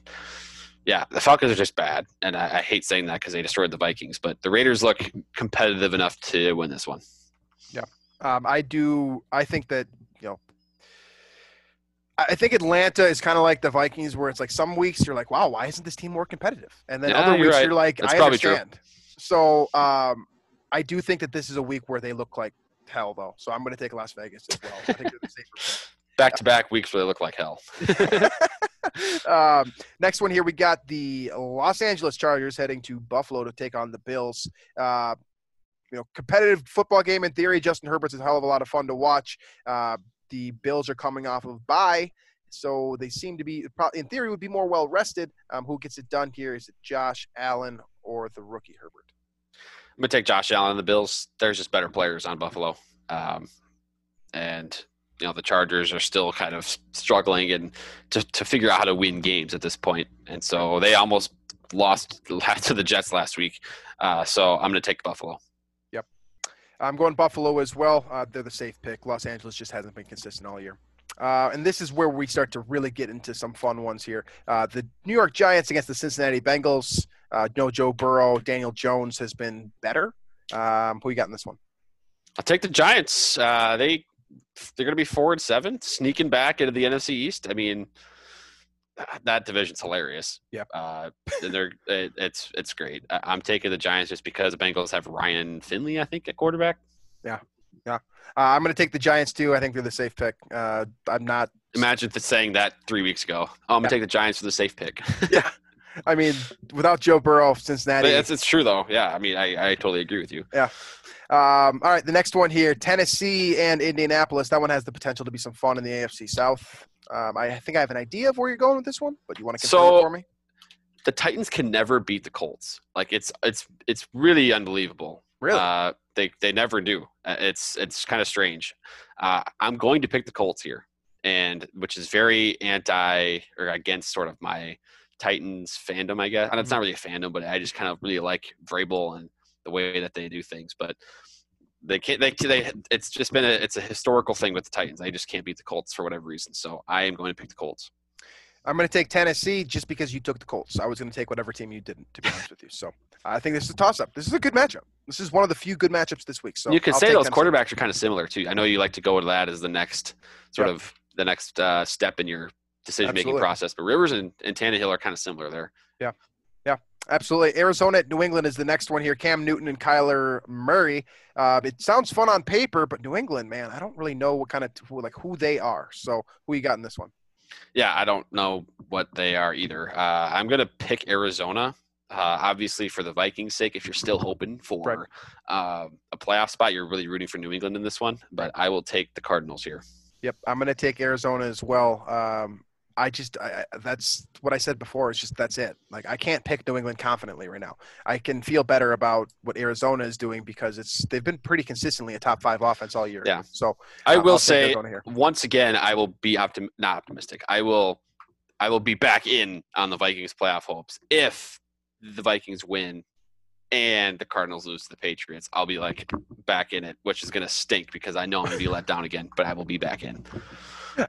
yeah, the Falcons are just bad, and I, I hate saying that because they destroyed the Vikings. But the Raiders look competitive enough to win this one. Yeah, um, I do. I think that you know. I think Atlanta is kind of like the Vikings, where it's like some weeks you're like, "Wow, why isn't this team more competitive?" And then other you're weeks right. you're like, That's "I probably true. understand." So um, I do think that this is a week where they look like hell, though. So I'm going to take Las Vegas as well. I think they're the safer Back to back weeks where they look like hell. *laughs* *laughs* *laughs* um, next one here, we got the Los Angeles Chargers heading to Buffalo to take on the Bills. Uh, you know, competitive football game in theory. Justin Herbert's a hell of a lot of fun to watch. Uh, the Bills are coming off of bye, so they seem to be, in theory, would be more well rested. Um, who gets it done here? Is it Josh Allen or the rookie Herbert? I'm gonna take Josh Allen the Bills. There's just better players on Buffalo, um, and you know the Chargers are still kind of struggling and to to figure out how to win games at this point. And so they almost lost *laughs* to the Jets last week. Uh, so I'm gonna take Buffalo. Yep, I'm going Buffalo as well. Uh, they're the safe pick. Los Angeles just hasn't been consistent all year. Uh, and this is where we start to really get into some fun ones here. Uh, the New York Giants against the Cincinnati Bengals. Uh, no Joe Burrow. Daniel Jones has been better. Um, who you got in this one? I'll take the Giants. Uh, they they're gonna be four and seven, sneaking back into the NFC East. I mean, that division's hilarious. Yep. Uh, and they're *laughs* it, it's it's great. I, I'm taking the Giants just because the Bengals have Ryan Finley, I think, at quarterback. Yeah, yeah. Uh, I'm going to take the Giants too. I think they're the safe pick. Uh, I'm not. Imagine saying that three weeks ago. Oh, I'm gonna take the Giants for the safe pick. Yeah. *laughs* I mean, without Joe Burrow, Cincinnati. it's, it's true though. Yeah, I mean, I, I totally agree with you. Yeah. Um, all right, the next one here Tennessee and Indianapolis. That one has the potential to be some fun in the AFC South. Um, I think I have an idea of where you're going with this one, but you want to confirm So- it for me? The Titans can never beat the Colts. Like it's it's it's really unbelievable. Really? Uh, they they never do. Uh, It's it's kind of strange. Uh, I'm going to pick the Colts here, and which is very anti or against sort of my Titans fandom, I guess. And it's not really a fandom, but I just kind of really like Vrabel and the way that they do things. But they can't. They they. It's just been a it's a historical thing with the Titans. They just can't beat the Colts for whatever reason. So I am going to pick the Colts. I'm going to take Tennessee just because you took the Colts. I was going to take whatever team you didn't, to be honest with you. So I think this is a toss up. This is a good matchup. This is one of the few good matchups this week. So you could I'll say those Tennessee. quarterbacks are kind of similar too. I know you like to go to that as the next sort Yep. of the next uh, step in your decision making process. But Rivers and, and Tannehill are kind of similar there. Yeah. Yeah. Absolutely. Arizona at New England is the next one here. Cam Newton and Kyler Murray. Uh, it sounds fun on paper, but New England, man, I don't really know what kind of like who they are. So who you got in this one? Yeah, I don't know what they are either. Uh, I'm going to pick Arizona. Uh, obviously, for the Vikings' sake, if you're still hoping for Right. uh, a playoff spot, you're really rooting for New England in this one. But I will take the Cardinals here. Yep, I'm going to take Arizona as well. Um, I just I, that's what I said before. It's just that's it. Like I can't pick New England confidently right now. I can feel better about what Arizona is doing because it's they've been pretty consistently a top five offense all year. Yeah. So I will I'll say once again, I will be optim- not optimistic. I will, I will be back in on the Vikings playoff hopes if the Vikings win and the Cardinals lose to the Patriots. I'll be like back in it, which is going to stink because I know I'm going to be let down again. But I will be back in.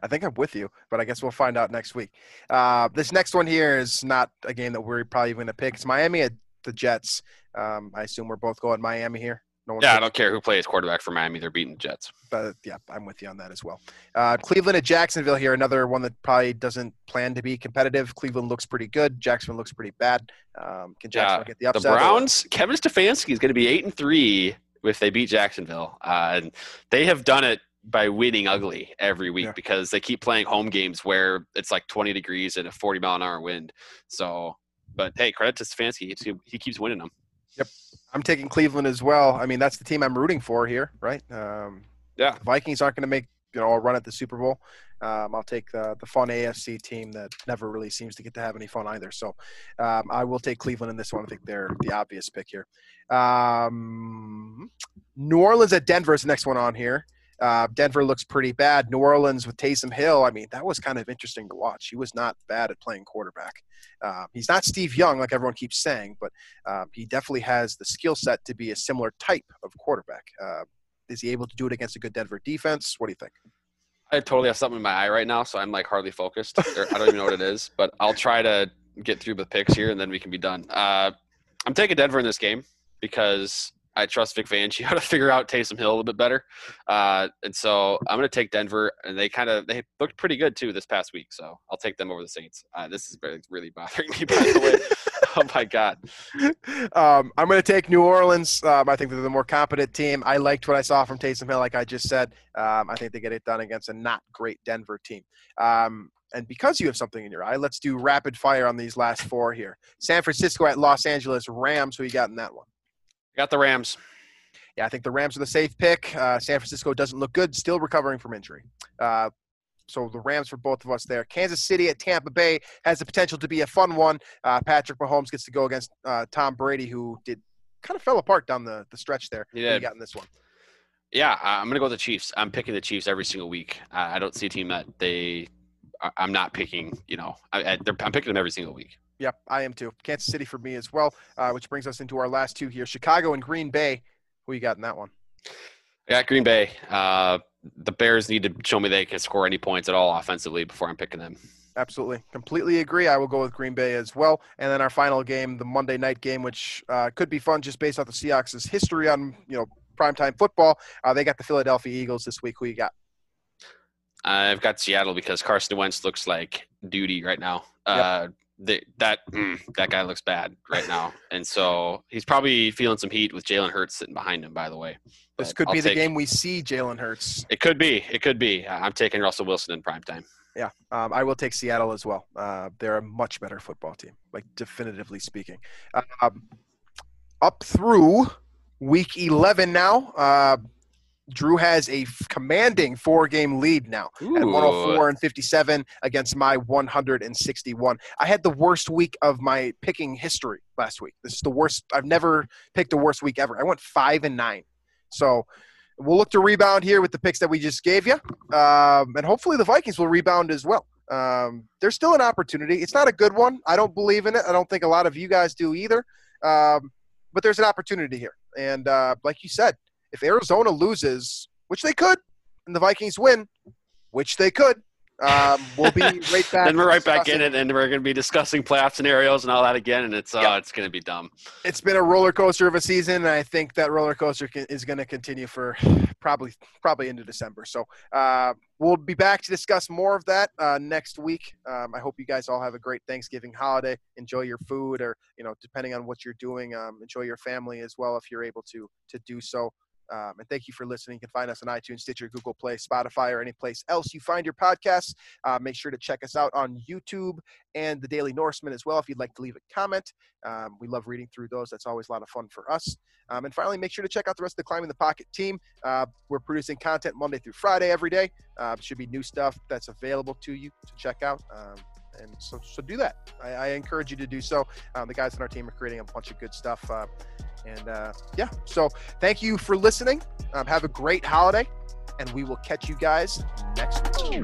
I think I'm with you, but I guess we'll find out next week. Uh, this next one here is not a game that we're probably going to pick. It's Miami at the Jets. Um, I assume we're both going Miami here. No Yeah, I don't care who plays quarterback for Miami; they're beating the Jets. but yeah, I'm with you on that as well. Uh, Cleveland at Jacksonville here, another one that probably doesn't plan to be competitive. Cleveland looks pretty good. Jacksonville looks pretty bad. Um, can Jacksonville get the The upset? or- Browns, Kevin Stefanski is going to be eight and three if they beat Jacksonville, uh, and they have done it by winning ugly every week Yeah. because they keep playing home games where it's like 20 degrees and a 40 mile an hour wind. So, but hey, credit to Stefanski, he, he keeps winning them. Yep, I'm taking Cleveland as well. I mean, that's the team I'm rooting for here, right? Um, Yeah. the Vikings aren't going to make you know a run at the Super Bowl. Um, I'll take the the fun AFC team that never really seems to get to have any fun either. So um, I will take Cleveland in this one. I think they're the obvious pick here. Um, New Orleans at Denver is the next one on here. Uh, Denver looks pretty bad. New Orleans with Taysom Hill, I mean, that was kind of interesting to watch. He was not bad at playing quarterback. Uh, he's not Steve Young, like everyone keeps saying, but uh, he definitely has the skill set to be a similar type of quarterback. Uh, is he able to do it against a good Denver defense? What do you think? I totally have something in my eye right now, so I'm like hardly focused. I don't even know what it is, *laughs* but I'll try to get through the picks here, and then we can be done. Uh, I'm taking Denver in this game because I trust Vic Fangio *laughs* to figure out Taysom Hill a little bit better, uh, and so I'm going to take Denver. And they kind of they looked pretty good too this past week, so I'll take them over the Saints. Uh, this is really bothering me, *laughs* by the way. *laughs* oh my god. Um, I'm going to take New Orleans. Um, I think they're the more competent team. I liked what I saw from Taysom Hill, like I just said. Um, I think they get it done against a not great Denver team. Um, and because you have something in your eye, let's do rapid fire on these last four here. San Francisco at Los Angeles Rams. Who you got in that one? Got the Rams. Yeah, I think the Rams are the safe pick. Uh, San Francisco doesn't look good, still recovering from injury. Uh, so the Rams for both of us there. Kansas City at Tampa Bay has the potential to be a fun one. Uh, Patrick Mahomes gets to go against uh, Tom Brady, who did kind of fell apart down the, the stretch there. He did. got in this one. Yeah, I'm gonna go with the Chiefs. I'm picking the Chiefs every single week. I don't see a team that they. I'm not picking. You know, I, am picking them every single week. Yep, I am too. Kansas City for me as well. Uh, which brings us into our last two here: Chicago and Green Bay. Who you got in that one? Yeah, Green Bay. Uh, the Bears need to show me they can score any points at all offensively before I'm picking them. Absolutely, completely agree. I will go with Green Bay as well. And then our final game, the Monday night game, which uh, could be fun just based off the Seahawks' history on you know primetime football. Uh, they got the Philadelphia Eagles this week. Who you got? I've got Seattle because Carson Wentz looks like duty right now. Yep. The, that mm, that guy looks bad right now, and so he's probably feeling some heat with Jalen Hurts sitting behind him. By the way, but this could I'll be the game we see Jalen Hurts. It could be. It could be. I'm taking Russell Wilson in prime time. Yeah, um, I will take Seattle as well. Uh, they're a much better football team, like definitively speaking. Um, up through week 11 now. Uh, Drew has a commanding four game lead now Ooh. at 104 and 57 against my 161. I had the worst week of my picking history last week. This is the worst. I've never picked a worst week ever. I went five and nine. So we'll look to rebound here with the picks that we just gave you. Um, and hopefully the Vikings will rebound as well. Um, there's still an opportunity. It's not a good one. I don't believe in it. I don't think a lot of you guys do either. Um, but there's an opportunity here. And uh, like you said, if Arizona loses, which they could, and the Vikings win, which they could, um, we'll be *laughs* right back. then we're right back in it, and we're going to be discussing playoff scenarios and all that again, and it's uh, yep. it's going to be dumb. It's been a roller coaster of a season, and I think that roller coaster is going to continue for probably probably into December. So uh, we'll be back to discuss more of that uh, next week. Um, I hope you guys all have a great Thanksgiving holiday. Enjoy your food, or you know, depending on what you're doing, um, enjoy your family as well if you're able to to do so. Um, and thank you for listening. You can find us on iTunes, Stitcher, Google Play, Spotify, or any place else you find your podcasts. Uh, make sure to check us out on YouTube and the Daily Norseman as well if you'd like to leave a comment. Um, we love reading through those. That's always a lot of fun for us. Um, and finally, make sure to check out the rest of the Climbing the Pocket team. Uh, we're producing content Monday through Friday every day. Uh, should be new stuff that's available to you to check out. Um, and so, so do that. I, I, encourage you to do so. Um, the guys on our team are creating a bunch of good stuff. Uh, and uh, yeah, so thank you for listening. Um, have a great holiday, and we will catch you guys next week.